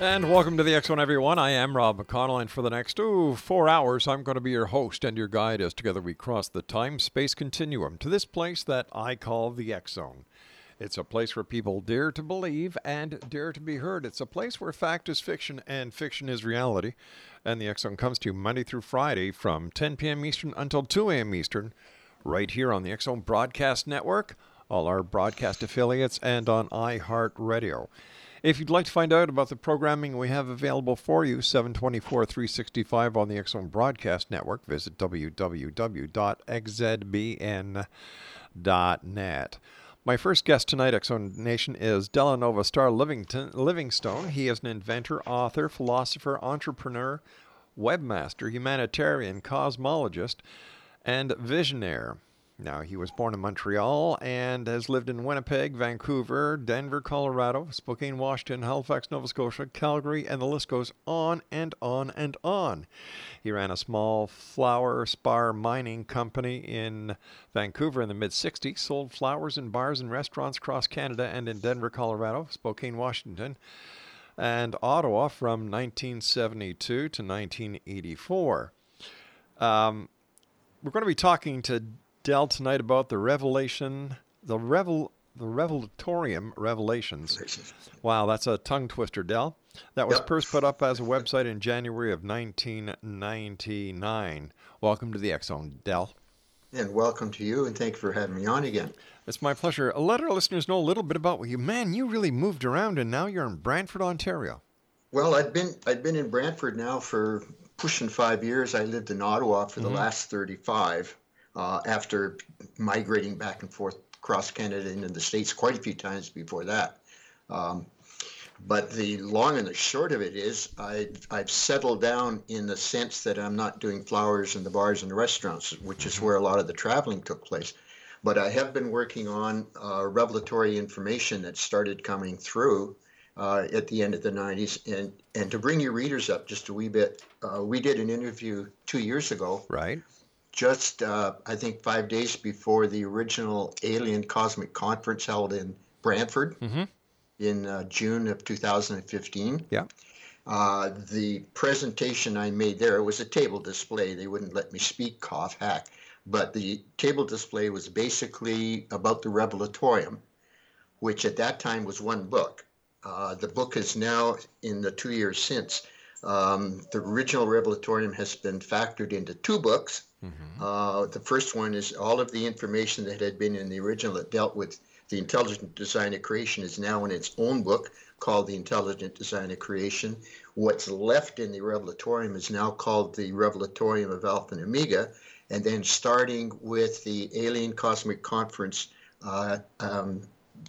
And welcome to the X Zone, everyone. I am Rob McConnell, and for the next ooh, four hours, I'm going to be your host and your guide as together we cross the time space continuum to this place that I call the X Zone. It's a place where people dare to believe and dare to be heard. It's a place where fact is fiction and fiction is reality. And the X Zone comes to you Monday through Friday from 10 p.m. Eastern until 2 a.m. Eastern, right here on the X Zone Broadcast Network, all our broadcast affiliates, and on iHeartRadio. If you'd like to find out about the programming we have available for you, 724 365 on the Zone Broadcast Network, visit www.xzbn.net. My first guest tonight, Zone Nation, is Delahnnovahh-Starr Livingstone. He is an inventor, author, philosopher, entrepreneur, webmaster, humanitarian, cosmologist, and visionaire. Now, he was born in Montreal and has lived in Winnipeg, Vancouver, Denver, Colorado, Spokane, Washington, Halifax, Nova Scotia, Calgary, and the list goes on and on and on. He ran a small fluorspar mining company in Vancouver in the mid 60s, sold flowers in bars and restaurants across Canada and in Denver, Colorado, Spokane, Washington, and Ottawa from 1972 to 1984. Um, we're going to be talking to Dell tonight about the revelation, the revel, the Revelatorium Revelations. Wow, that's a tongue twister, Dell. That was Yep. first put up as a website in January of 1999. Welcome to the Zone, Dell. And welcome to you, and thank you for having me on again. It's my pleasure. Let our listeners know a little bit about you. Man, you really moved around, and now you're in Brantford, Ontario. Well, I've been I've been in Brantford now for pushing five years. I lived in Ottawa for the Mhm. last 35 uh, after migrating back and forth across Canada and in the States quite a few times before that. Um, but the long and the short of it is I, I've settled down in the sense that I'm not doing flowers in the bars and the restaurants, which is where a lot of the traveling took place. But I have been working on uh, revelatory information that started coming through uh, at the end of the 90s. And, and to bring your readers up just a wee bit, uh, we did an interview two years ago. Right. Just, uh, I think, five days before the original Alien Cosmic Conference held in Brantford mm-hmm. in uh, June of 2015. Yeah. Uh, the presentation I made there it was a table display. They wouldn't let me speak, cough, hack. But the table display was basically about the Revelatorium, which at that time was one book. Uh, the book is now, in the two years since, um, the original Revelatorium has been factored into two books. Mm-hmm. Uh, the first one is all of the information that had been in the original that dealt with the intelligent design of creation is now in its own book called The Intelligent Design of Creation. What's left in the Revelatorium is now called the Revelatorium of Alpha and Omega. And then starting with the Alien Cosmic Conference uh, um,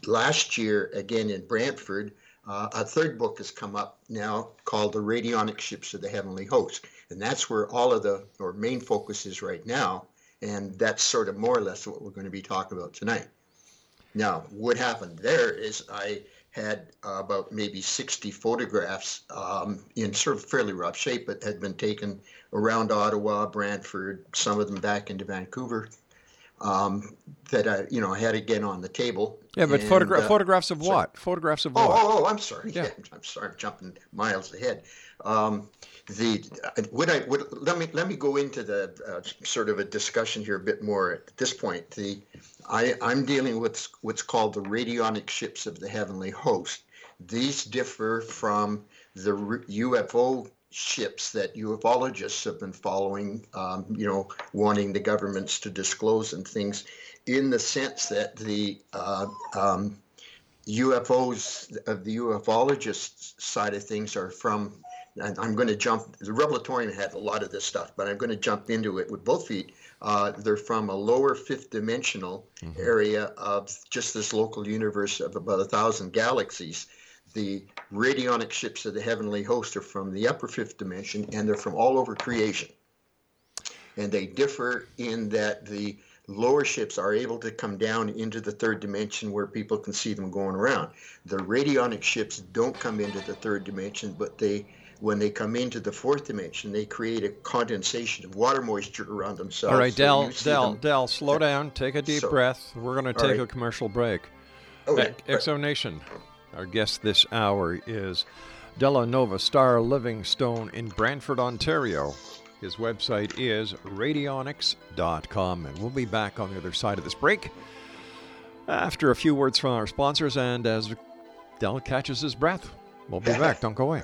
last year, again in Brantford, uh, a third book has come up now called The Radionnic Ships of the Heavenly Host. And that's where all of the, or main focus is right now. And that's sort of more or less what we're going to be talking about tonight. Now, what happened there is I had uh, about maybe 60 photographs um, in sort of fairly rough shape, but had been taken around Ottawa, Brantford, some of them back into Vancouver, um, that I, you know, had again on the table. Yeah, but and, photogra- uh, photographs of sorry. what? Photographs of oh, what? Oh, oh, I'm sorry. Yeah. yeah I'm sorry. I'm jumping miles ahead. Um, the would I would let me let me go into the uh, sort of a discussion here a bit more at this point. The I, I'm dealing with what's called the radionic ships of the heavenly host. These differ from the UFO ships that ufologists have been following, um, you know, wanting the governments to disclose and things, in the sense that the uh, um, UFOs of the ufologist side of things are from. And I'm going to jump. The Revelatorium had a lot of this stuff, but I'm going to jump into it with both feet. Uh, they're from a lower fifth dimensional mm-hmm. area of just this local universe of about a thousand galaxies the radionic ships of the heavenly host are from the upper fifth dimension and they're from all over creation. And they differ in that the lower ships are able to come down into the third dimension where people can see them going around. The radionic ships don't come into the third dimension, but they when they come into the fourth dimension, they create a condensation of water moisture around themselves. All right, Del, Del, Del, slow down, take a deep so, breath. We're going to take right. a commercial break. Okay. X Zone Nation. Our guest this hour is Delahnnovahh-Starr Livingstone in Brantford, Ontario. His website is radionnics.com, and we'll be back on the other side of this break after a few words from our sponsors and as Dell catches his breath. We'll be back. Don't go away.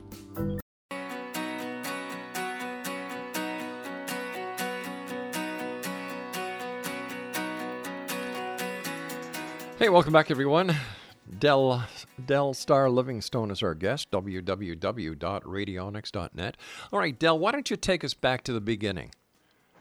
Hey, welcome back, everyone. Del, Del Starr Livingstone is our guest, www.radionnics.net. All right, Del, why don't you take us back to the beginning?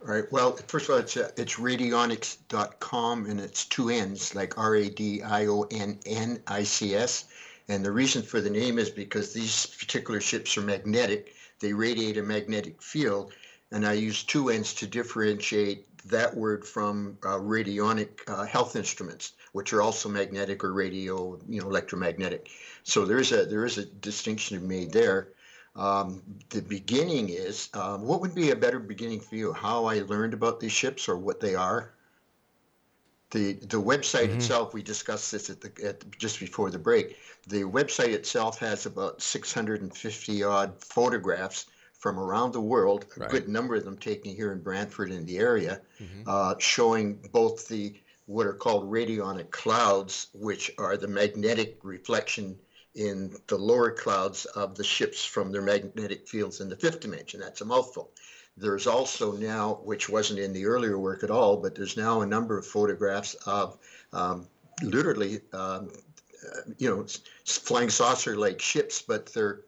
All right. Well, first of all, it's, uh, it's radionnics.com and it's two N's, like R A D I O N N I C S. And the reason for the name is because these particular ships are magnetic, they radiate a magnetic field. And I use two N's to differentiate that word from uh, radionic uh, health instruments, which are also magnetic or radio, you know, electromagnetic. So there is a there is a distinction made there. Um, the beginning is um, what would be a better beginning for you? How I learned about these ships or what they are? The the website mm-hmm. itself, we discussed this at the at, just before the break. The website itself has about 650 odd photographs from around the world, a right. good number of them taken here in Brantford in the area, mm-hmm. uh, showing both the what are called radionic clouds, which are the magnetic reflection in the lower clouds of the ships from their magnetic fields in the fifth dimension. That's a mouthful. There's also now, which wasn't in the earlier work at all, but there's now a number of photographs of um, literally, um, uh, you know, flying saucer-like ships, but they're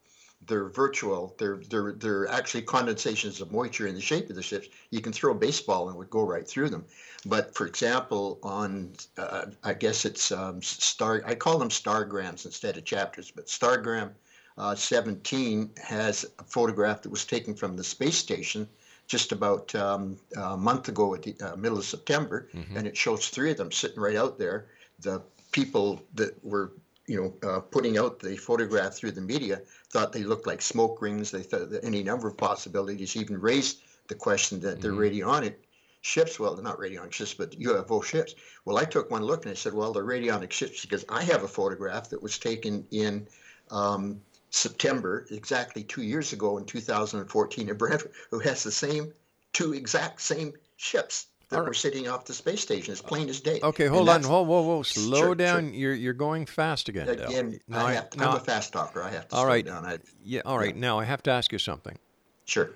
they're virtual. They're they're they're actually condensations of moisture in the shape of the ships. You can throw a baseball and it would go right through them. But for example, on uh, I guess it's um, star. I call them stargrams instead of chapters. But stargram uh, 17 has a photograph that was taken from the space station just about um, a month ago at the uh, middle of September, mm-hmm. and it shows three of them sitting right out there. The people that were you know, uh, putting out the photograph through the media, thought they looked like smoke rings. They thought that any number of possibilities, even raised the question that they're mm-hmm. radionic ships. Well, they're not radionic ships, but UFO ships. Well, I took one look and I said, well, they're radionic ships because I have a photograph that was taken in um, September, exactly two years ago in 2014 in Brantford, who has the same two exact same ships that right. were sitting off the space station, as plain as day. Okay, hold on, whoa, whoa, whoa, slow sure, down. Sure. You're you're going fast again. Again, now, I am a fast talker. I have to all slow right. down. I, yeah, all right. Yeah. Now I have to ask you something. Sure.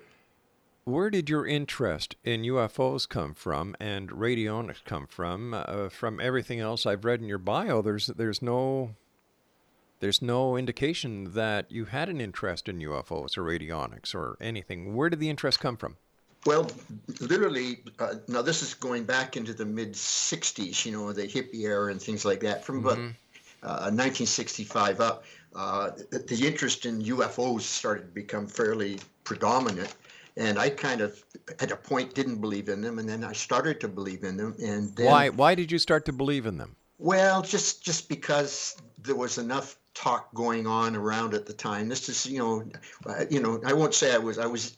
Where did your interest in UFOs come from and radionics come from? Uh, from everything else I've read in your bio, there's there's no there's no indication that you had an interest in UFOs or radionics or anything. Where did the interest come from? Well, literally, uh, now this is going back into the mid 60s, you know, the hippie era and things like that. From about mm-hmm. uh, 1965 up, uh, the interest in UFOs started to become fairly predominant. And I kind of, at a point, didn't believe in them, and then I started to believe in them. And then, why? Why did you start to believe in them? Well, just just because there was enough talk going on around at the time. This is, you know, uh, you know, I won't say I was I was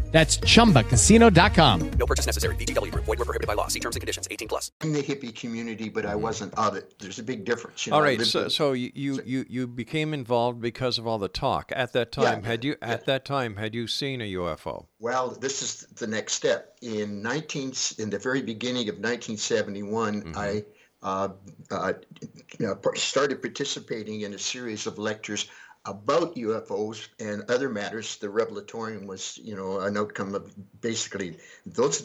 That's ChumbaCasino.com. No purchase necessary. VGW. Void were prohibited by law. See terms and conditions. 18 plus. In the hippie community, but I wasn't of it. There's a big difference. You know, all right. So, so you, you, you became involved because of all the talk. At that time, yeah, had you at that time had you seen a UFO? Well, this is the next step. In 19 in the very beginning of 1971, mm-hmm. I uh, uh, started participating in a series of lectures about UFOs and other matters. The Revelatorium was, you know, an outcome of basically those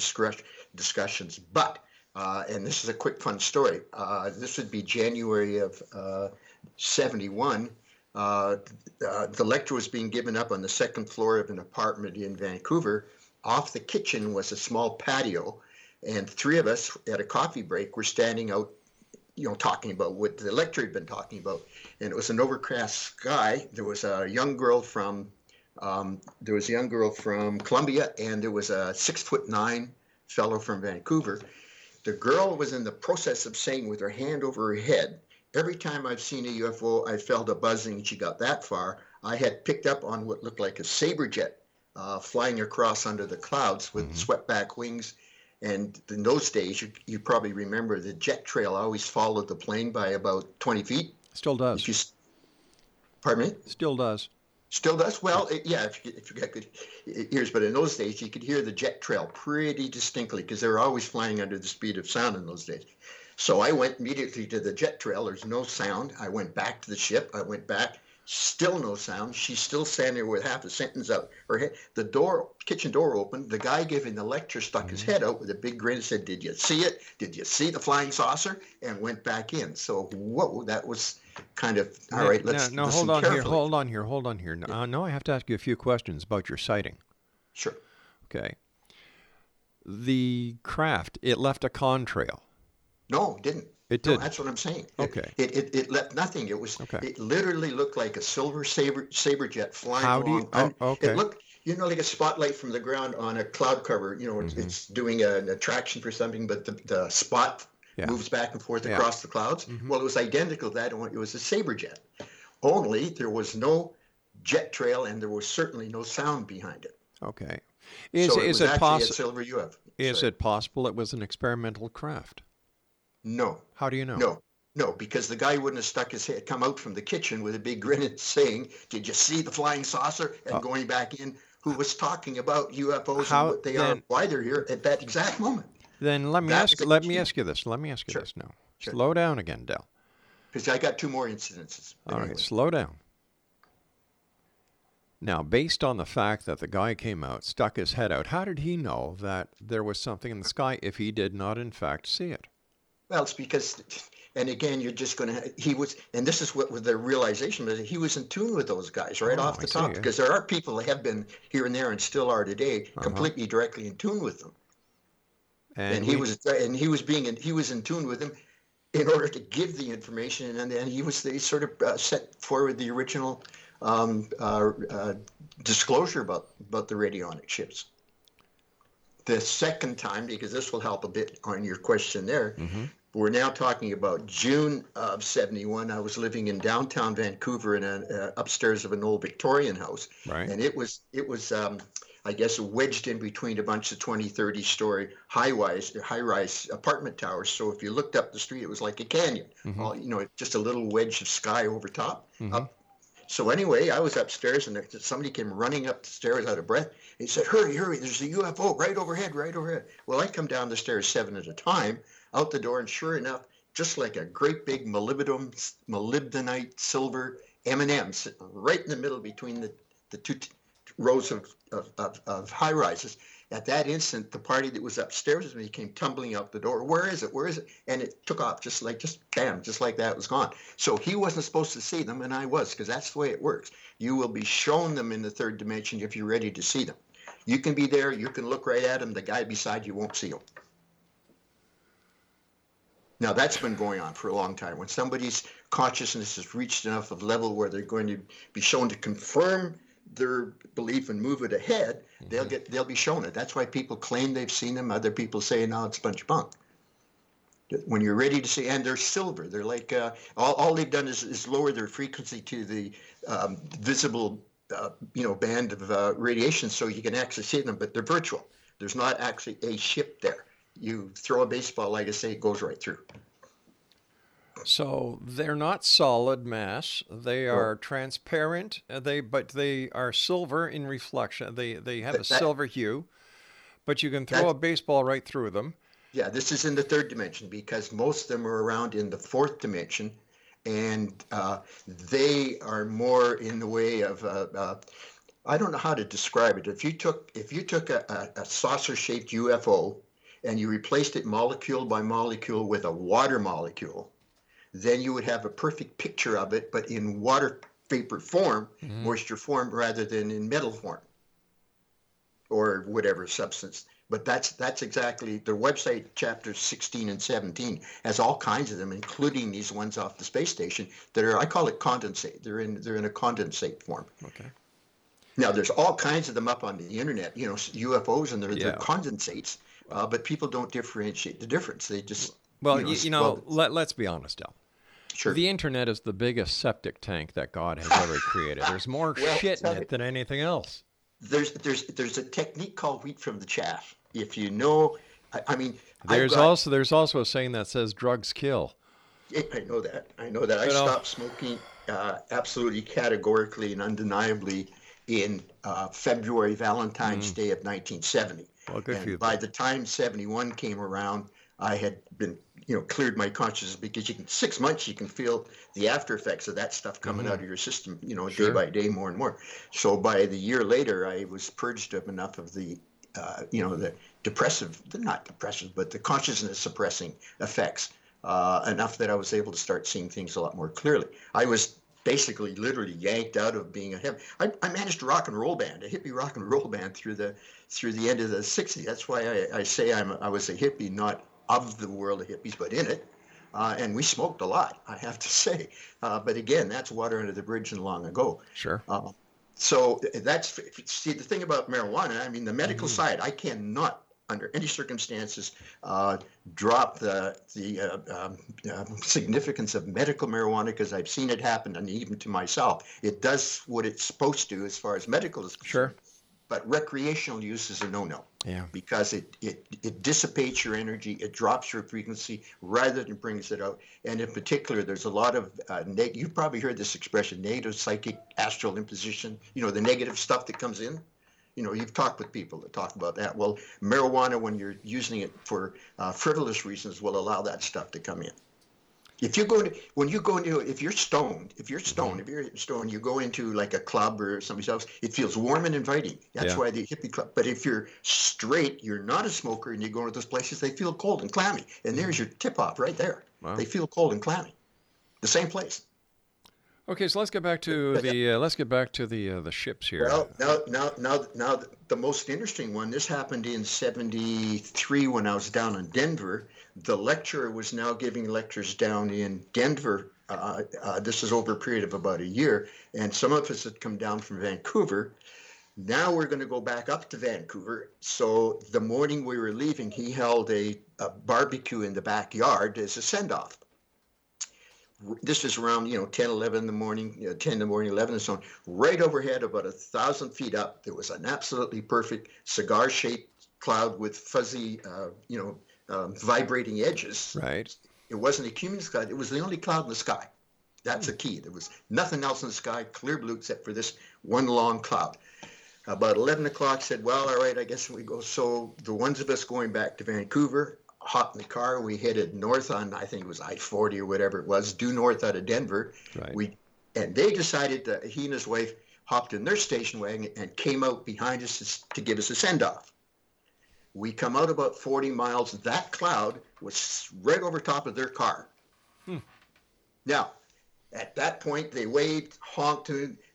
discussions. But, uh, and this is a quick fun story. Uh, this would be January of uh, 71. Uh, uh, the lecture was being given up on the second floor of an apartment in Vancouver. Off the kitchen was a small patio, and three of us at a coffee break were standing out you know, talking about what the lecturer had been talking about. And it was an overcast sky. There was a young girl from um, there was a young girl from Columbia, and there was a six foot nine fellow from Vancouver. The girl was in the process of saying with her hand over her head, every time I've seen a UFO, I felt a buzzing. She got that far. I had picked up on what looked like a saber jet uh, flying across under the clouds with Mm-hmm. swept back wings. And in those days, you, you probably remember the jet trail always followed the plane by about 20 feet. Still does. If you, pardon me? Still does. Still does? Well, it, yeah, if you, if you got good ears. But in those days, you could hear the jet trail pretty distinctly because they were always flying under the speed of sound in those days. So I went immediately to the jet trail. There's no sound. I went back to the ship. I went back. Still no sound. She's still standing there with half a sentence out her head. The door, kitchen door opened. The guy giving the lecture stuck his mm-hmm. head out with a big grin and said, "Did you see it? Did you see the flying saucer?" And went back in. So whoa, that was kind of all right. Let's now listen hold on here. Hold on here. Hold on here. Uh, now I have to ask you a few questions about your sighting. Sure. Okay. The craft it left a contrail. No, it didn't. It No, did. that's what I'm saying. Okay. It, it, it left nothing. It was. Okay. It literally looked like a silver saber saber jet flying How do you- along. oh, okay. It looked, you know, like a spotlight from the ground on a cloud cover. You know, it's, Mm-hmm. it's doing an attraction for something, but the, the spot Yeah. moves back and forth Yeah. Mm-hmm. across the clouds. Well, it was identical to that. It was a saber jet. Only there was no jet trail, and there was certainly no sound behind it. Okay. Is so it is it possible? Is it possible it was an experimental craft? No. How do you know? No, no, because the guy wouldn't have stuck his head, come out from the kitchen with a big grin and saying, "Did you see the flying saucer?" and going back in, who was talking about UFOs How- and what they then- are, why they're here at that exact moment. Then let me ask. Let me ask you this. Let me ask you this now. Slow down again, Dell. Because I got two more incidences. All right, slow down. Now, based on the fact that the guy came out, stuck his head out, how did he know that there was something in the sky if he did not, in fact, see it? Well, it's because, and again, you're just going to. He was, and this is what with the realization was. He was in tune with those guys right Oh, off the see, top yeah. because there are people that have been here and there and still are today, Uh-huh. completely directly in tune with them. And, he we- was and he was being in, he was in tune with him in order to give the information and then he was they sort of uh, set forward the original um, uh, uh, disclosure about about the radionic ships the second time because this will help a bit on your question there Mm-hmm. we're now talking about June of 71 I was living in downtown Vancouver in an uh, upstairs of an old Victorian house Right. and it was it was um, I guess wedged in between a bunch of 20, 30 story high rise, high rise apartment towers. So if you looked up the street, it was like a canyon. Mhm. All, you know, just a little wedge of sky over top. Mhm. Up. So anyway, I was upstairs and somebody came running up the stairs out of breath. He said, "Hurry, hurry! There's a UFO right overhead, right overhead." Well, I come down the stairs seven at a time, out the door, and sure enough, just like a great big molybdenum, molybdenite silver M&M sitting right in the middle between the, the two t- rows of, of, of, of high rises. At that instant, the party that was upstairs with me came tumbling out the door. Where is it? Where is it? And it took off just like, just bam, just like that, was gone. So he wasn't supposed to see them, and I was, because that's the way it works. You will be shown them in the third dimension if you're ready to see them. You can be there, you can look right at them, the guy beside you won't see them. Now that's been going on for a long time. When somebody's consciousness has reached enough of level where they're going to be shown to confirm their belief and move it ahead, they'll get they'll be shown it. That's why people claim they've seen them. Other people say, no, it's a bunch of bunk. When you're ready to see, and they're silver. They're like uh, all, all they've done is, is lower their frequency to the um, visible, uh, you know, band of uh, radiation, so you can actually see them. But they're virtual. There's not actually a ship there. You throw a baseball, like I say, it goes right through. So they're not solid mass. They are transparent. uh, They but they are silver in reflection. They they have a That- that- silver hue, but you can throw That- a baseball right through them. Yeah, this is in the third dimension because most of them are around in the fourth dimension, and uh, they are more in the way of. Uh, uh, I don't know how to describe it. If you took if you took a, a, a saucer-shaped UFO and you replaced it molecule by molecule with a water molecule, then you would have a perfect picture of it, but in water vapor form, moisture form, rather than in metal form or whatever substance. But that's that's exactly their website. Chapters 16 and 17 has all kinds of them, including these ones off the space station that are I call it condensate. They're in they're in a condensate form. Okay. Now there's all kinds of them up on the internet. You know UFOs and they're, Yeah. they're condensates, uh, but people don't differentiate the difference. They just Well, you you, know, you know, well, let, let's be honest, Del. Sure. The internet is the biggest septic tank that God has ever created. There's more Well, shit in it than anything else. there's there's there's a technique called wheat from the chaff. If you know, I, I mean, There's got- also there's also a saying that says drugs kill. Yeah, I know that. I know that. I know- stopped smoking uh, absolutely categorically and undeniably in uh, February, Valentine's Day of 1970. Mm. Well, good and by the time 71 came around, I had been, you know, cleared my consciousness because you can six months you can feel the after effects of that stuff coming Mhm. out of your system, you know, Sure. day by day, more and more. So by the year later, I was purged of enough of the, uh, you know, the depressive, the not depressive, but the consciousness suppressing effects uh, enough that I was able to start seeing things a lot more clearly. I was basically literally yanked out of being a hip. I, I managed a rock and roll band, a hippie rock and roll band through the through the end of the 60s. That's why I, I say I'm I was a hippie, not of the world of hippies, but in it. Uh, and we smoked a lot, I have to say. Uh, but again, that's water under the bridge and long ago. Sure. Uh, so that's see the thing about marijuana. I mean, the medical side, I cannot, under any circumstances, uh, drop the the uh, um, um, significance of medical marijuana because I've seen it happen, and even to myself, it does what it's supposed to as far as medical is concerned. Sure. But recreational use is a no-no Yeah. because it, it, it dissipates your energy, it drops your frequency rather than brings it out. And in particular, there's a lot of, uh, neg- you've probably heard this expression, negative psychic astral imposition, you know, the negative stuff that comes in. You know, you've talked with people that talk about that. Well, marijuana, when you're using it for uh, frivolous reasons, will allow that stuff to come in. If you go to, when you go into, if you're stoned, if you're stoned, if you're stoned, you go into like a club or somebody's else. it feels warm and inviting. That's Yeah. why the hippie club. But if you're straight, you're not a smoker, and you go into those places, they feel cold and clammy. And there's your tip off right there. Wow. They feel cold and clammy. The same place. Okay, so let's get back to the uh, let's get back to the uh, the ships here. Well, now, now, now, now, the most interesting one. This happened in '73 when I was down in Denver. The lecturer was now giving lectures down in Denver. Uh, uh, this is over a period of about a year, and some of us had come down from Vancouver. Now we're going to go back up to Vancouver. So the morning we were leaving, he held a, a barbecue in the backyard as a send-off this is around you know 10 11 in the morning you know, 10 in the morning 11 and so on right overhead about a thousand feet up there was an absolutely perfect cigar shaped cloud with fuzzy uh, you know um, vibrating edges. Right. it wasn't a cumulus cloud it was the only cloud in the sky. That's the key. There was nothing else in the sky clear blue except for this one long cloud. About 11 o'clock said well all right i guess we go. So the ones of us going back to vancouver hopped in the car we headed north on i think it was i-40 or whatever it was due north out of denver. Right. we and they decided that he and his wife hopped in their station wagon and came out behind us to- to give us a send-off we come out about 40 miles that cloud was right over top of their car now at that point, they waved, honked,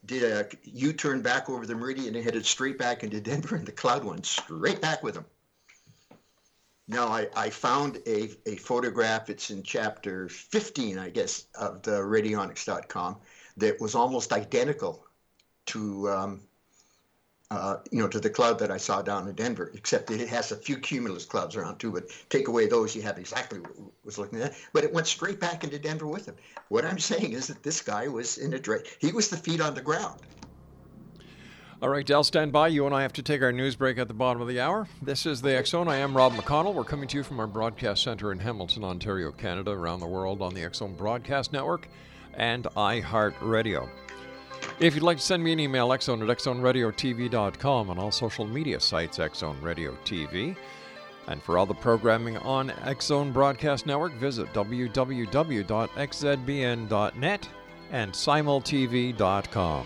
did a U-turn back over the meridian and headed straight back into Denver, and the cloud went straight back with them. Now, I, I found a, a photograph, it's in chapter 15, I guess, of the radionnics.com, that was almost identical to, um, uh, you know, to the cloud that I saw down in Denver, except that it has a few cumulus clouds around too, but take away those, you have exactly what was looking at. But it went straight back into Denver with him. What I'm saying is that this guy was in a direct, he was the feet on the ground. All right, Del, stand by. You and I have to take our news break at the bottom of the hour. This is the X Zone. I am Rob McConnell. We're coming to you from our broadcast center in Hamilton, Ontario, Canada, around the world on the X Zone Broadcast Network and iHeartRadio. If you'd like to send me an email, xzone at xzoneradiotv.com, on all social media sites, Xzone Radio TV. And for all the programming on Xzone Broadcast Network, visit www.xzbn.net and simultv.com.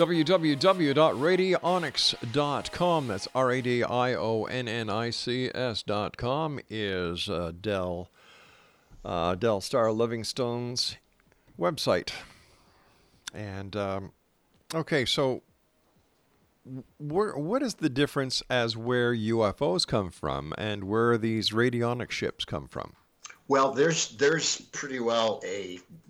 www.radionnics.com. That's R A D I O N N I C S.com is uh, Dell, uh, Dell Starr Livingstone's website. And, um, okay, so where, what is the difference as where UFOs come from and where these radionic ships come from? Well, there's there's pretty well a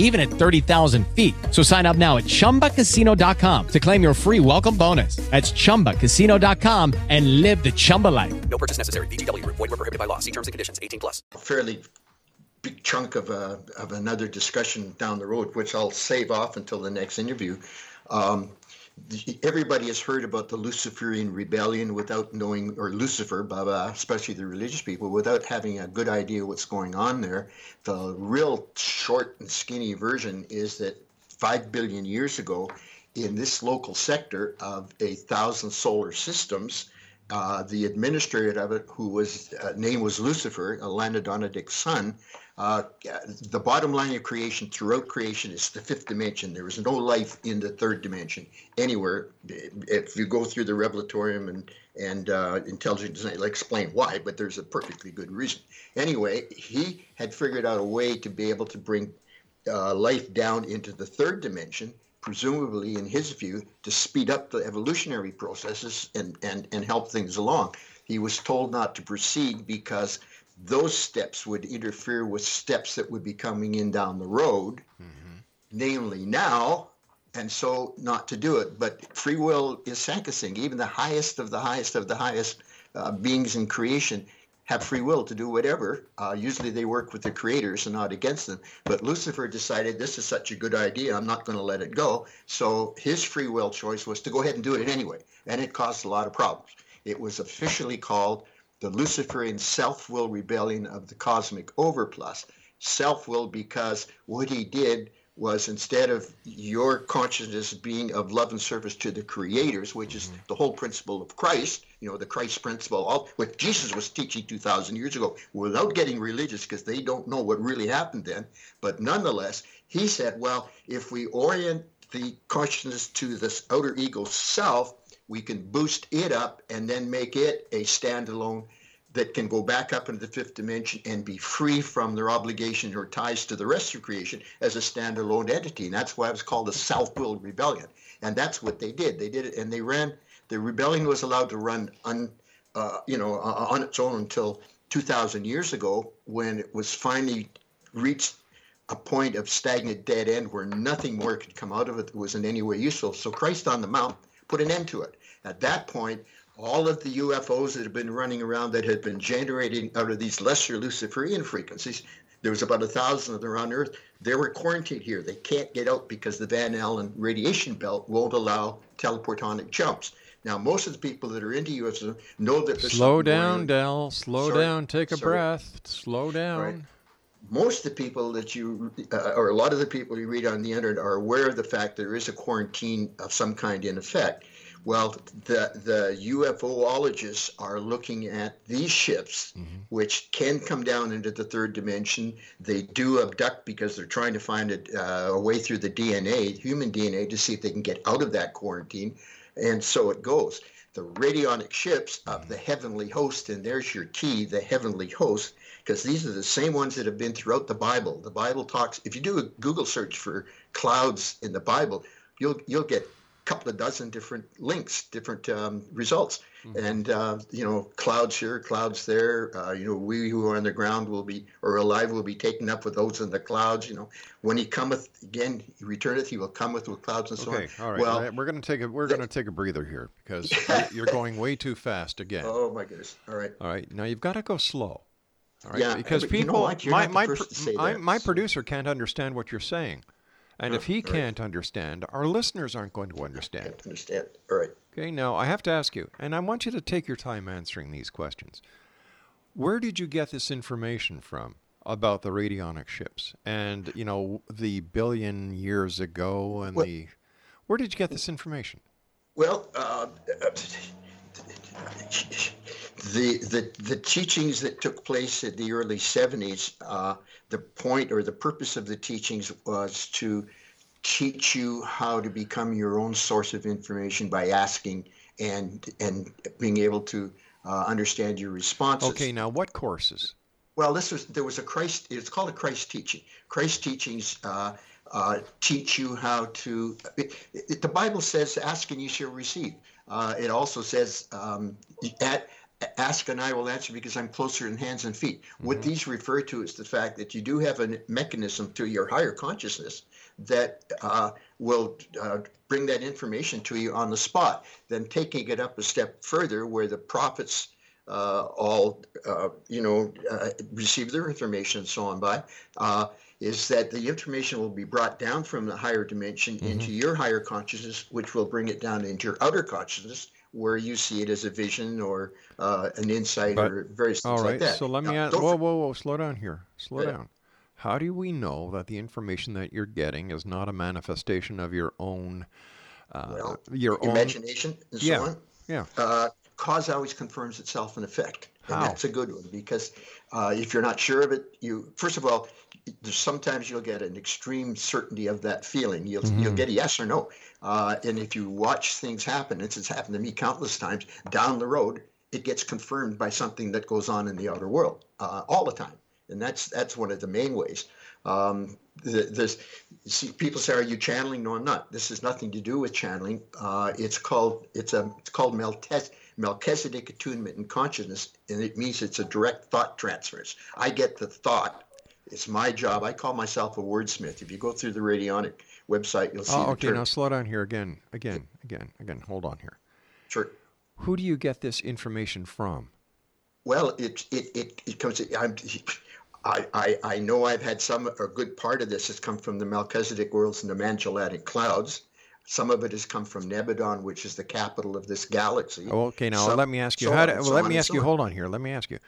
even at thirty thousand feet. So sign up now at ChumbaCasino.com to claim your free welcome bonus. That's ChumbaCasino.com and live the Chumba life. No purchase necessary. VGW Group. Void were prohibited by law. See terms and conditions. 18 plus. a fairly big chunk of, a, of another discussion down the road, which I'll save off until the next interview. Um, the- everybody has heard about the Luciferian rebellion without knowing, or Lucifer, blah, blah, especially the religious people, without having a good idea what's going on there. The real short and skinny version is that five billion years ago, in this local sector of a thousand solar systems, uh, the administrator of it, who was uh, name was Lucifer, a Lanonandek's son. Uh, the bottom line of creation throughout creation is the fifth dimension. There is no life in the third dimension anywhere. If you go through the Revelatorium and and uh, intelligent design, I'll explain why, but there's a perfectly good reason. Anyway, he had figured out a way to be able to bring uh, life down into the third dimension, presumably, in his view, to speed up the evolutionary processes and, and, and help things along. He was told not to proceed because those steps would interfere with steps that would be coming in down the road, namely now, and so not to do it. But free will is sacrosanct. Even the highest of the highest of the highest uh, beings in creation have free will to do whatever. Uh, usually they work with the creators and not against them. But Lucifer decided this is such a good idea, I'm not going to let it go. So his free will choice was to go ahead and do it anyway. And it caused a lot of problems. It was officially called the Luciferian self will rebellion of the cosmic overplus. Self will because what he did was instead of your consciousness being of love and service to the creators, which is mm-hmm. the whole principle of Christ, you know, the Christ principle, all what Jesus was teaching 2,000 years ago, without getting religious because they don't know what really happened then. But nonetheless, he said, well, if we orient the consciousness to this outer ego self, we can boost it up and then make it a standalone that can go back up into the fifth dimension and be free from their obligation or ties to the rest of creation as a standalone entity. And that's why it was called a self-willed rebellion. And that's what they did. They did it, and they ran. The rebellion was allowed to run, un, uh, you know, uh, on its own until 2,000 years ago, when it was finally reached a point of stagnant dead end where nothing more could come out of it that was in any way useful. So Christ on the Mount put an end to it. At that point, all of the UFOs that have been running around that had been generating out of these lesser Luciferian frequencies, there was about a thousand of them on Earth. They were quarantined here. They can't get out because the Van Allen radiation belt won't allow teleportonic jumps. Now, most of the people that are into UFOs know that there's Slow down. Dell. Slow Sorry. down. Take a Sorry. breath. Slow down. Right. most of the people that you, uh, or a lot of the people you read on the internet, are aware of the fact there is a quarantine of some kind in effect. Well, the the UFOologists are looking at these ships, which can come down into the third dimension. They do abduct because they're trying to find a, uh, a way through the DNA, human DNA, to see if they can get out of that quarantine, and so it goes. the radionic ships of the heavenly host, and there's your key, the heavenly host, because these are the same ones that have been throughout the Bible. The Bible talks. If you do a Google search for clouds in the Bible, you'll you'll get couple of dozen different links, different um, results, mm-hmm. and uh, you know clouds here, clouds there. Uh, you know we who are on the ground will be or alive will be taken up with those in the clouds. You know when he cometh again, he returneth. He will cometh with clouds and so okay, on. all right. Well, we're going to take a we're going to take a breather here because you're going way too fast again. Oh my goodness! All right. All right. Now you've got to go slow. All right. Yeah, because you people, know? My my first to say I- that, my so- producer can't understand what you're saying, and if he can't understand, our listeners aren't going to understand. Understand? All right. Okay. Now I have to ask you, and I want you to take your time answering these questions. Where did you get this information from about the radionnic ships and you know the billion years ago and Well- the where did you get this information? Well, uh, the, the the teachings that took place in the early 70s, uh, the point or the purpose of the teachings was to teach you how to become your own source of information by asking and and being able to uh, understand your responses. Okay. Now what courses? Well, this was there was a Christ. It's called a Christ teaching. Christ teachings uh, uh, teach you how to. It, it- the Bible says, "Ask and you shall receive." Uh, it also says, um, "At ask and I will answer because I'm closer in hands and feet." What these refer to is the fact that you do have a mechanism to your higher consciousness that uh, will uh, bring that information to you on the spot. Then taking it up a step further, where the prophets uh, all uh, you know uh, receive their information and so on by uh, is that the information will be brought down from the higher dimension into your higher consciousness, which will bring it down into your outer consciousness, where you see it as a vision or uh, an insight But- or various things All right. like that. So let me Now, ask. Whoa, whoa, whoa! Slow down here. Slow Yeah. down. How do we know that the information that you're getting is not a manifestation of your own, uh, Well, your own imagination and so yeah, on. yeah. uh, cause always confirms itself in effect. And How? that's a good one because uh, if you're not sure of it, you first of all, sometimes you'll get an extreme certainty of that feeling. You'll Mm-hmm. you'll get a yes or no, uh, and if you watch things happen, it's, it's happened to me countless times. Down the road, it gets confirmed by something that goes on in the outer world uh, all the time, and that's that's one of the main ways. Um, the, this, see, people say, "Are you channeling?" No, I'm not. This has nothing to do with channeling. Uh, it's called it's a it's called Meltes, Melchizedek attunement and consciousness, and it means it's a direct thought transference. I get the thought. It's my job. I call myself a wordsmith. If you go through the radionnic website, you'll see Oh, okay. Now slow down here again, again, again, again. Hold on here. Sure. Who do you get this information from? Well, it it it, it comes. I'm, I, I I know I've had some a good part of this has come from the Melchizedek worlds and the Magellanic clouds. Some of it has come from Nebadon, which is the capital of this galaxy. Oh, okay. Now So- let me ask you. so How do, well, so let me ask you. Hold on here. Let me ask you.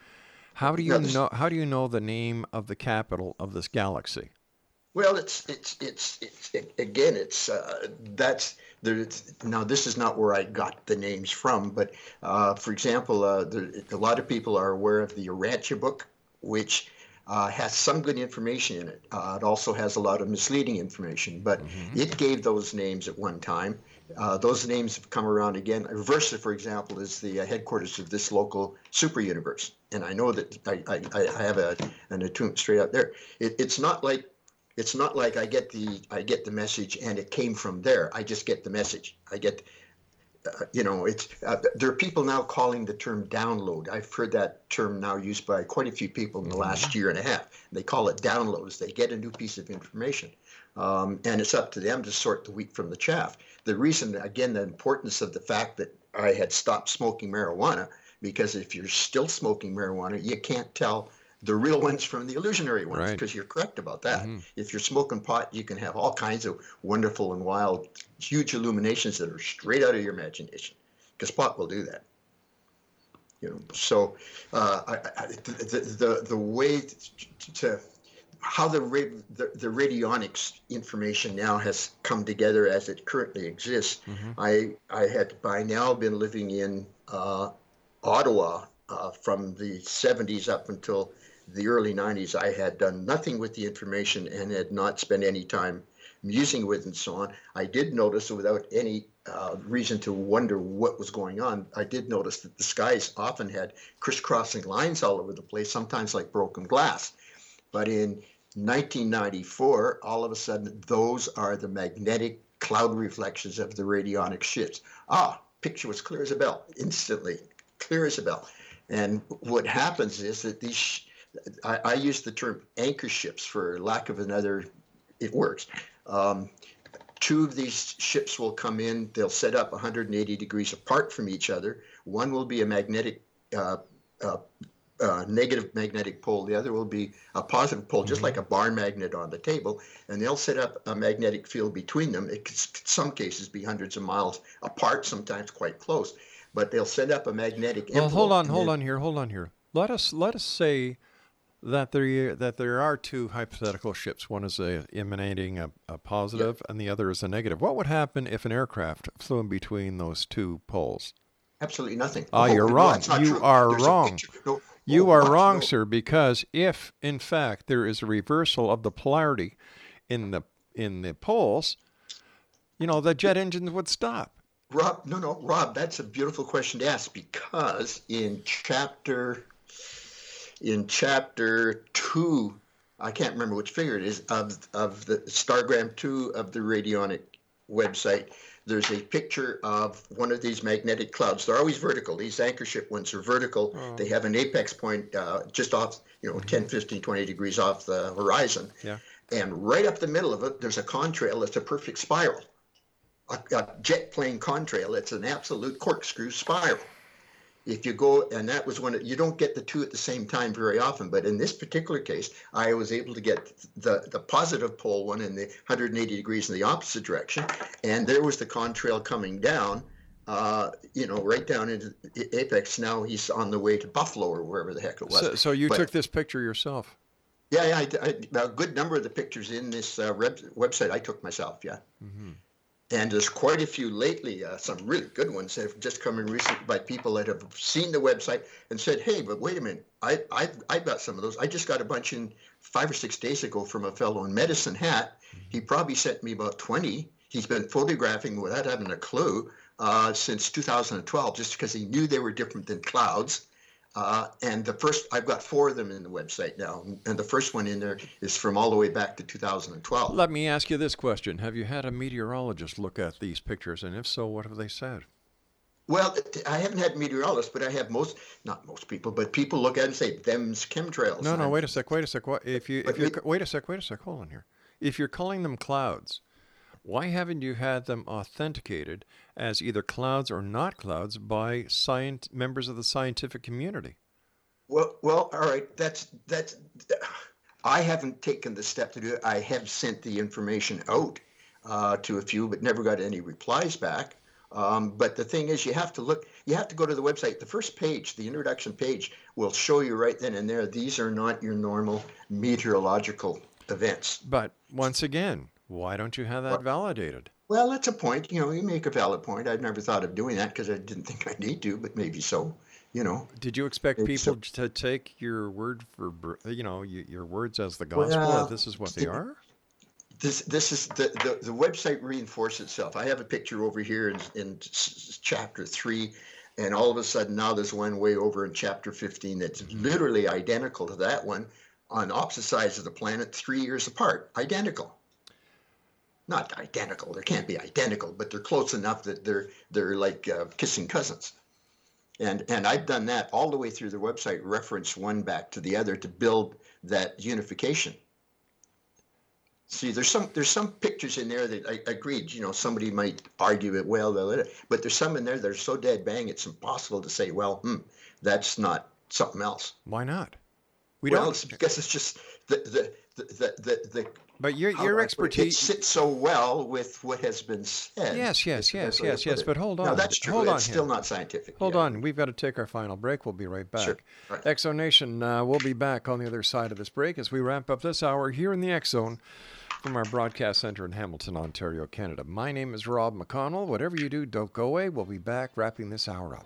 How do you know? How do you know the name of the capital of this galaxy? Well, it's it's it's, it's it, again, it's uh, that's there. Now, this is not where I got the names from, but uh, for example, uh, there, a lot of people are aware of the Urantia book, which uh, has some good information in it. Uh, it also has a lot of misleading information, but it gave those names at one time. Uh, those names have come around again. Versa, for example, is the uh, headquarters of this local super universe, and I know that I, I, I have a, an attunement straight out there. It, it's not like it's not like I get the I get the message and it came from there. I just get the message. I get, uh, you know, it's uh, there are people now calling the term download. I've heard that term now used by quite a few people in the last year and a half. They call it downloads. They get a new piece of information, um, and it's up to them to sort the wheat from the chaff. The reason, again, the importance of the fact that I had stopped smoking marijuana, because if you're still smoking marijuana, you can't tell the real ones from the illusionary ones Right. because you're correct about that. If you're smoking pot, you can have all kinds of wonderful and wild, huge illuminations that are straight out of your imagination because pot will do that. You know, so uh, I, I, the, the the way to how the, the the radionnics information now has come together as it currently exists. I I had by now been living in uh, Ottawa uh, from the 70s up until the early 90s. I had done nothing with the information and had not spent any time musing with and so on, I did notice without any uh, reason to wonder what was going on, I did notice that the skies often had crisscrossing lines all over the place, sometimes like broken glass. But in 1994, all of a sudden, those are the magnetic cloud reflections of the radionnic ships. Ah, picture was clear as a bell, instantly, clear as a bell. And what happens is that these, I, I use the term anchor ships for lack of another, it works. Um, two of these ships will come in, they'll set up 180 degrees apart from each other. One will be a magnetic uh, uh, uh, negative magnetic pole. The other will be a positive pole, just like a barn magnet on the table. And they'll set up a magnetic field between them. It could, in some cases, be hundreds of miles apart, sometimes quite close. But they'll set up a magnetic. Well, hold on, hold then, on here, hold on here. Let us let us say that there that there are two hypothetical ships. One is a, emanating a, a positive, and the other is a negative. What would happen if an aircraft flew in between those two poles? Absolutely nothing. Ah, Oh, you're no, wrong. You true. are There's wrong. No, You oh, are wrong, sir, because if in fact there is a reversal of the polarity in the in the poles, you know, the jet engines would stop. Rob, no, no, Rob, that's a beautiful question to ask because in chapter, in chapter two, I can't remember which figure it is of of the Stargram two of the radionnic website. There's a picture of one of these magnetic clouds. They're always vertical. These anchor ship ones are vertical. They have an apex point uh, just off, you know, 10, 15, 20 degrees off the horizon. Yeah. And right up the middle of it, there's a contrail that's a perfect spiral a, a jet plane contrail. It's an absolute corkscrew spiral. If you go, and that was when it, you don't get the two at the same time very often, but in this particular case, I was able to get the, the positive pole one in the 180 degrees in the opposite direction, and there was the contrail coming down, uh, you know, right down into the apex. Now he's on the way to Buffalo or wherever the heck it was. So, so you But- took this picture yourself. Yeah, yeah, I, I, a good number of the pictures in this uh, web, website I took myself. Yeah. Mm-hmm. And there's quite a few lately, uh, some really good ones that have just come in recently by people that have seen the website and said, hey, but wait a minute, I, I've, I've got some of those. I just got a bunch in five or six days ago from a fellow in Medicine Hat. He probably sent me about 20. He's been photographing without having a clue uh, since 2012, just because he knew they were different than clouds. Uh, and the first, I've got four of them in the website now, and the first one in there is from all the way back to 2012. Let me ask you this question: Have you had a meteorologist look at these pictures, and if so, what have they said? Well, I haven't had meteorologists, but I have most, not most people, but people look at it and say, them's chemtrails. No, no, I'm- wait a sec, wait a sec. What, if you, if you, wait a sec, wait a sec. Hold on here. If you're calling them clouds, why haven't you had them authenticated as either clouds or not clouds by scient- members of the scientific community? Well, well, all right. That's that's. I haven't taken the step to do it. I have sent the information out uh, to a few, but never got any replies back. Um, but the thing is, you have to look. You have to go to the website. The first page, the introduction page, will show you right then and there. These are not your normal meteorological events. But once again, why don't you have that validated? Well, that's a point. You know, you make a valid point. I'd never thought of doing that because I didn't think I need to, but maybe so. You know. Did you expect people so. to take your word for, you know, your words as the gospel? Well, that this is what they are? This this is the, the the website reinforces itself. I have a picture over here in, in chapter three, and all of a sudden now there's one way over in chapter fifteen that's mm-hmm. literally identical to that one on opposite sides of the planet, three years apart, identical. Not identical. They can't be identical, but they're close enough that they're they're like uh, kissing cousins. And and I've done that all the way through the website, reference one back to the other to build that unification. See, there's some there's some pictures in there that I agreed. You know, somebody might argue it well, but there's some in there that are so dead bang, it's impossible to say, well, hmm, that's not something else. Why not? We well, don't. it's because it's just the the the, the, the But your how your do I put it? expertise. it sits so well with what has been said. Yes, yes, yes, best way to yes, yes. it. But hold on. No, that's true. Hold on it's here. still not scientific. Hold yeah. on. We've got to take our final break. We'll be right back. Sure. Right. X Zone Nation, uh, we'll be back on the other side of this break as we wrap up this hour here in the X Zone from our broadcast center in Hamilton, Ontario, Canada. My name is Rob McConnell. Whatever you do, don't go away. We'll be back wrapping this hour up.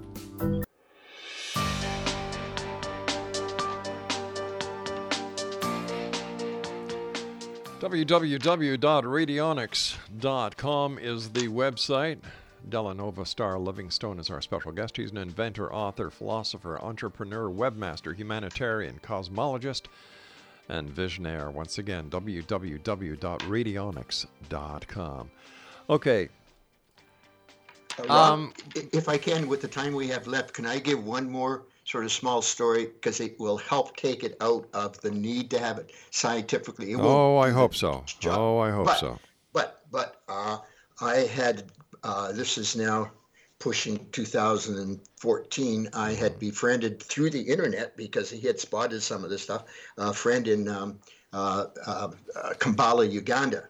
www.radionnics.com is the website. Delahnnovahh-Starr Livingstone is our special guest. He's an inventor, author, philosopher, entrepreneur, webmaster, humanitarian, cosmologist, and visionaire. Once again, www.radionnics.com. Okay. Uh, Rob, if I can, with the time we have left, can I give one more sort of small story because it will help take it out of the need to have it scientifically. It oh, I hope so. Oh, I hope but, so. But but uh, I had uh, this is now pushing 2014. I had befriended through the internet because he had spotted some of this stuff. A friend in um, uh, uh Kampala, Uganda,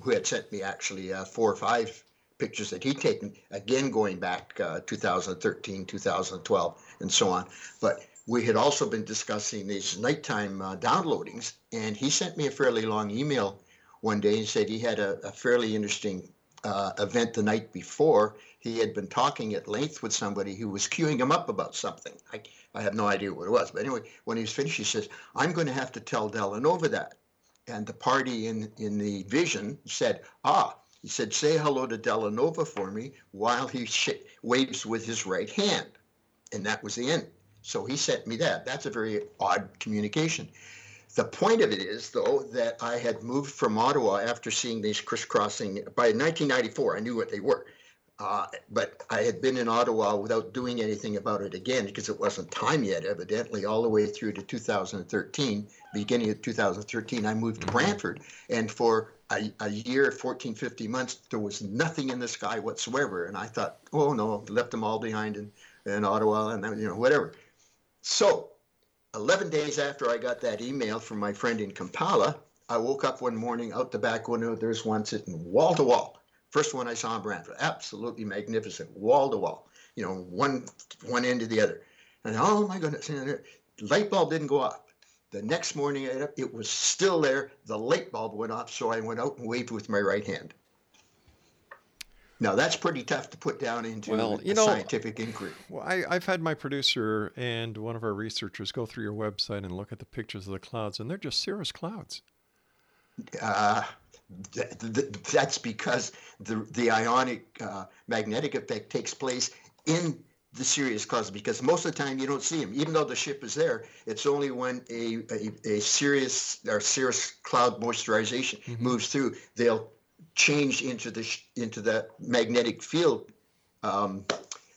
who had sent me actually uh, four or five pictures that he'd taken, again going back uh, 2013, 2012 and so on. But we had also been discussing these nighttime uh, downloadings, and he sent me a fairly long email one day and said he had a, a fairly interesting uh, event the night before. He had been talking at length with somebody who was queuing him up about something. I, I have no idea what it was. But anyway, when he was finished, he says, I'm going to have to tell Delahnnovahh that. And the party in, in the vision said, Ah, he said, say hello to Delahnnovahh for me while he sh- waves with his right hand and that was the end. So he sent me that. That's a very odd communication. The point of it is, though, that I had moved from Ottawa after seeing these crisscrossing. By 1994, I knew what they were. Uh, but I had been in Ottawa without doing anything about it again because it wasn't time yet, evidently, all the way through to 2013. Beginning of 2013, I moved to mm-hmm. Brantford. And for a, a year, 14, 15 months, there was nothing in the sky whatsoever. And I thought, oh no, left them all behind and in Ottawa and you know whatever. So, 11 days after I got that email from my friend in Kampala, I woke up one morning out the back window. There's one sitting wall to wall. First one I saw in Brantford, absolutely magnificent, wall to wall. You know, one one end to the other. And oh my goodness, light bulb didn't go off. The next morning, it was still there. The light bulb went off, so I went out and waved with my right hand. Now that's pretty tough to put down into well, you know, scientific inquiry. Well, I, I've had my producer and one of our researchers go through your website and look at the pictures of the clouds, and they're just cirrus clouds. Uh, th- th- that's because the the ionic uh, magnetic effect takes place in the cirrus clouds because most of the time you don't see them. Even though the ship is there, it's only when a, a, a Sirius or cirrus cloud moisturization mm-hmm. moves through, they'll change into the into the magnetic field um,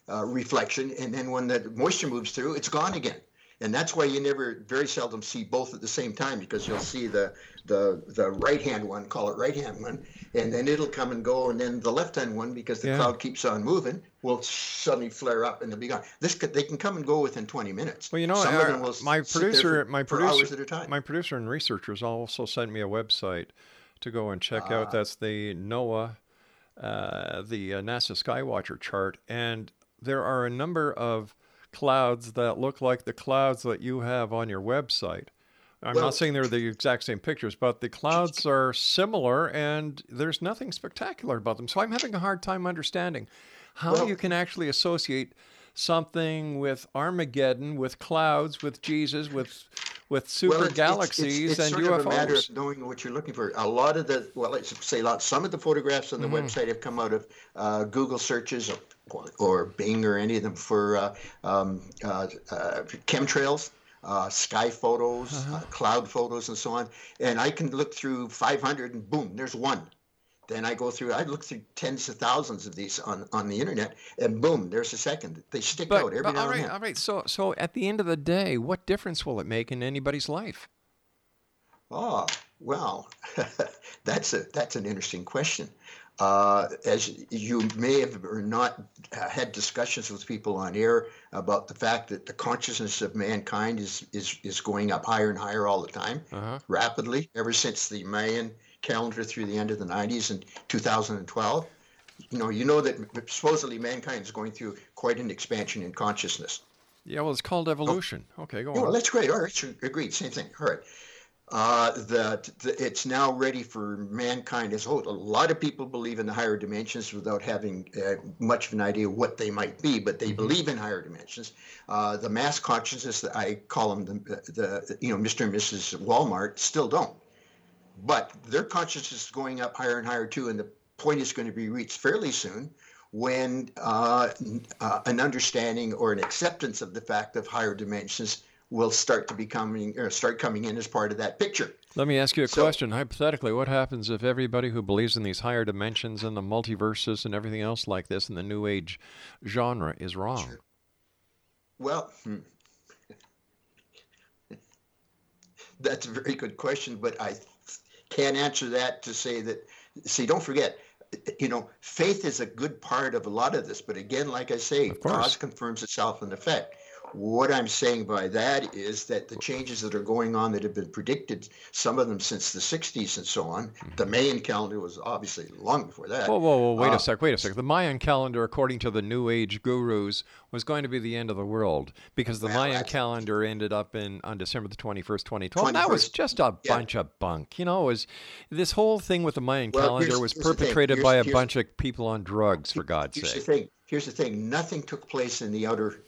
uh, reflection, and then when the moisture moves through, it's gone again. And that's why you never, very seldom see both at the same time because you'll see the the the right hand one, call it right hand one, and then it'll come and go, and then the left hand one, because the yeah. cloud keeps on moving, will suddenly flare up and they'll be gone. This could, they can come and go within 20 minutes. Well, you know, Some our, my producer, my producer, my producer and researchers also sent me a website to go and check out. Ah. That's the NOAA, uh, the uh, NASA Skywatcher chart, and there are a number of clouds that look like the clouds that you have on your website. I'm Well- not saying they're the exact same pictures, but the clouds are similar and there's nothing spectacular about them. So I'm having a hard time understanding how Well- you can actually associate something with Armageddon, with clouds, with Jesus, with with super Well, it's- it's- galaxies it's, it's and sort Of a matter of knowing what you're looking for. A lot of the, well, let's say a lot. Some of the photographs on the Mhm. website have come out of uh, Google searches or, or Bing or any of them for uh, um, uh, uh, chemtrails. Uh, sky photos, Uh-huh. uh, cloud photos, and so on. And I can look through 500, and boom, there's one. Then I go through. I look through tens of thousands of these on, on the internet, and boom, there's a second. They stick But, out every but now all and right, then. all right. So so at the end of the day, what difference will it make in anybody's life? Oh, well, that's a that's an interesting question. Uh, as you may have or not had discussions with people on air about the fact that the consciousness of mankind is is is going up higher and higher all the time, Uh-huh. rapidly, ever since the Mayan calendar through the end of the 90s and 2012. You know, you know that supposedly mankind is going through quite an expansion in consciousness. Yeah, well, it's called evolution. Okay, go Yeah, well, on. that's great. All right, agreed. Same thing. All right. Uh, that it's now ready for mankind as a whole. A lot of people believe in the higher dimensions without having uh, much of an idea what they might be, but they believe in higher dimensions. Uh, the mass consciousness, that I call them the, the you know Mr. and Mrs. Walmart, still don't. But their consciousness is going up higher and higher too, and the point is going to be reached fairly soon when uh, uh, an understanding or an acceptance of the fact of higher dimensions will start to becoming or start coming in as part of that picture. Let me ask you a So- question. Hypothetically, what happens if everybody who believes in these higher dimensions and the multiverses and everything else like this in the New Age genre is wrong? Well, hmm. that's a very good question, but I can't answer that to say that. See, don't forget, you know, faith is a good part of a lot of this, but again, like I say, cause confirms itself in effect. What I'm saying by that is that the changes that are going on that have been predicted, some of them since the 60s and so on, the Mayan calendar was obviously long before that. Whoa, whoa, whoa! Wait Uh, a sec. Wait a sec. The Mayan calendar, according to the New Age gurus, was going to be the end of the world because the Mayan calendar ended up in on December the twenty first, twenty twelve. That was just a bunch of bunk. You know, it was this whole thing with the Mayan Well, calendar here's- was here's perpetrated by a bunch of people on drugs. For God's Here's the sake. thing. Here's the thing. Nothing took place in the outer,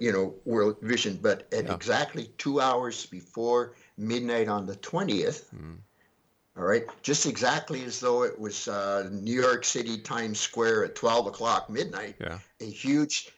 you know, world vision. But at exactly two hours before midnight on the twentieth, Hmm. all right, just exactly as though it was uh, New York City Times Square at twelve o'clock midnight, Yeah. a huge,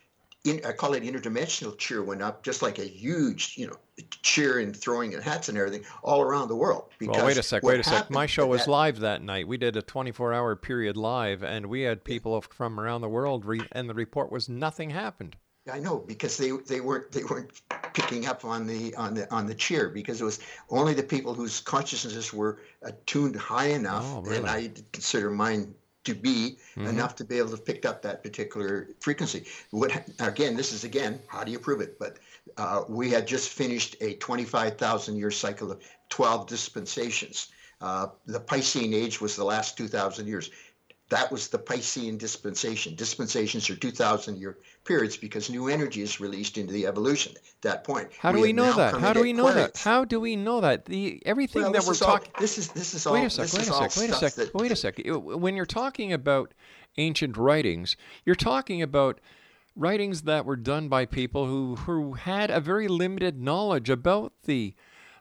in, I call it interdimensional cheer went up, just like a huge, you know, cheer and throwing of hats and everything all around the world. Well, wait a sec, wait a sec. My show was that- live that night. We did a 24 hour period live, and we had people from around the world, re- and the report was nothing happened. I know because they they weren't they weren't picking up on the on the on the cheer because it was only the people whose consciousnesses were attuned high enough, Oh, and? I consider mine to be Mhm. enough to be able to pick up that particular frequency. What again? This is again how do you prove it? But uh, we had just finished a twenty-five thousand year cycle of twelve dispensations. Uh, the Piscean age was the last two thousand years. That was the Piscean dispensation. Dispensations are 2,000 year periods because new energy is released into the evolution at that point. How do we have know that? How do we know that? How do we know that? The everything Well, that we're talking. this is this is all. Wait a sec. Wait a sec. Wait a sec. that- Wait a sec. When you're talking about ancient writings, you're talking about writings that were done by people who who had a very limited knowledge about the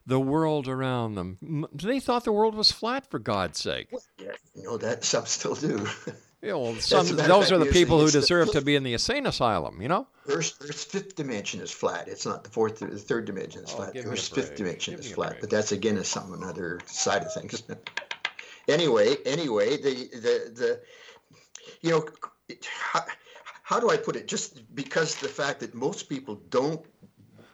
the world around them. They thought the world was flat, for God's sake. Yeah, you know that some still do. Yeah, well, some, a matter of those are the people who it's the deserve to be in the insane asylum. You know. Earth's, Earth's fifth dimension is flat. It's not the fourth, the third dimension is oh, flat. Oh, a Earth's fifth dimension Give is flat, break. but that's again is some another side of things. anyway, anyway, the the the, you know, it- how, how do I put it? Just because the fact that most people don't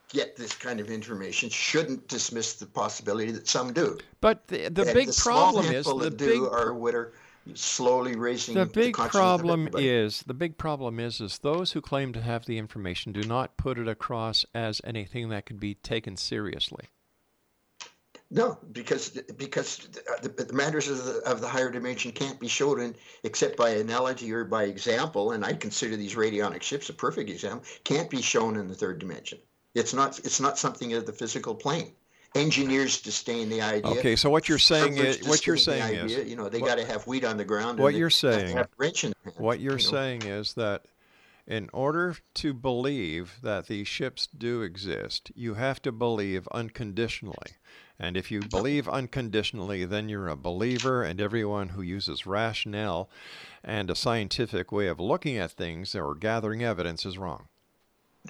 get this kind of information shouldn't dismiss the possibility that some do. But the, the big the problem is the that big are what are slowly raising the big of problem is the big problem is is those who claim to have the information do not put it across as anything that could be taken seriously. No, because because the, the matters of the, of the higher dimension can't be shown in, except by analogy or by example, and I consider these radionnic ships a perfect example. Can't be shown in the third dimension. It's not it's not something of the physical plane. Engineers disdain the idea. Okay, so what you're saying Farmers is what you're saying idea, is you know they got to have wheat on the ground. what you're saying have wrench in hand, what you're you know. saying is that in order to believe that these ships do exist you have to believe unconditionally and if you believe unconditionally then you're a believer and everyone who uses rationale and a scientific way of looking at things or gathering evidence is wrong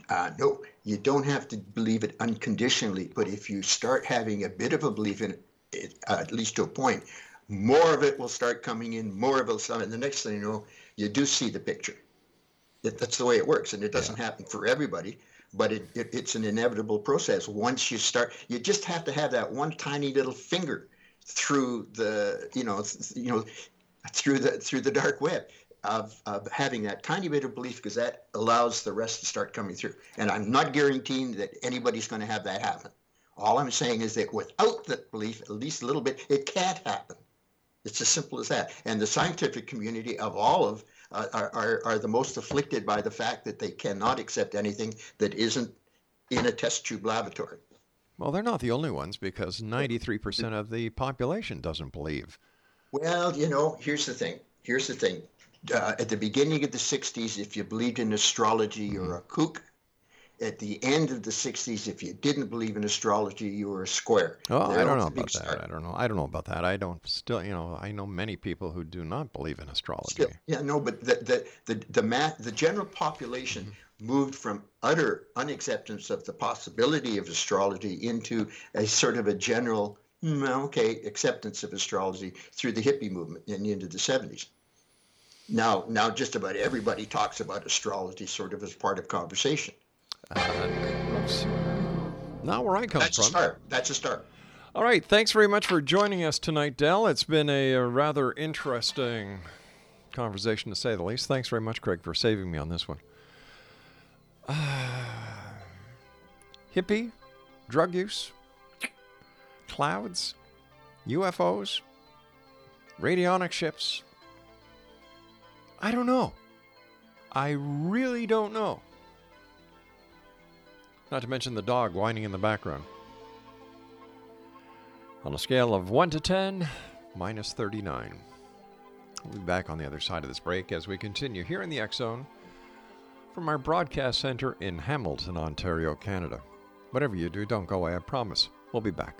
Uh, no, you don't have to believe it unconditionally, but if you start having a bit of a belief in it, uh, at least to a point, more of it will start coming in, more of it will start, and the next thing you know, you do see the picture. That, that's the way it works, and it doesn't happen for everybody, but it, it, it's an inevitable process. Once you start, you just have to have that one tiny little finger through the, you know, th- you know, through the through the dark web of, of having that tiny bit of belief because that allows the rest to start coming through. And I'm not guaranteeing that anybody's going to have that happen. All I'm saying is that without that belief, at least a little bit, it can't happen. It's as simple as that. And the scientific community of all of uh, are, are, are the most afflicted by the fact that they cannot accept anything that isn't in a test tube laboratory. well they're not the only ones because 93% of the population doesn't believe Well, you know, here's the thing. Here's the thing. Uh, at the beginning of the 60s, if you believed in astrology, you were a kook. At the end of the 60s, if you didn't believe in astrology, you were a square. Oh, I don't know about that. start. I don't know. I don't know about that. I don't still, you know, I know many people who do not believe in astrology. Still, yeah, no, but the the the the, math, the general population Mm-hmm. moved from utter unacceptance of the possibility of astrology into a sort of a general, "Hmm, okay, acceptance of astrology through the hippie movement and into the 70s. Now, now just about everybody talks about astrology sort of as part of conversation. Oops. Not where I come That's a from. start. That's a start. All right. Thanks very much for joining us tonight, Dell. It's been a, uh rather interesting conversation, to say the least. Thanks very much, Craig, for saving me on this one. hippie, drug use, clouds, UFOs, radionnic ships. I don't know. I really don't know. Not to mention the dog whining in the background. On a scale of 1 to 10, minus 39. We'll be back on the other side of this break as we continue here in the X Zone from our broadcast center in Hamilton, Ontario, Canada. Whatever you do, don't go away, I promise. We'll be back.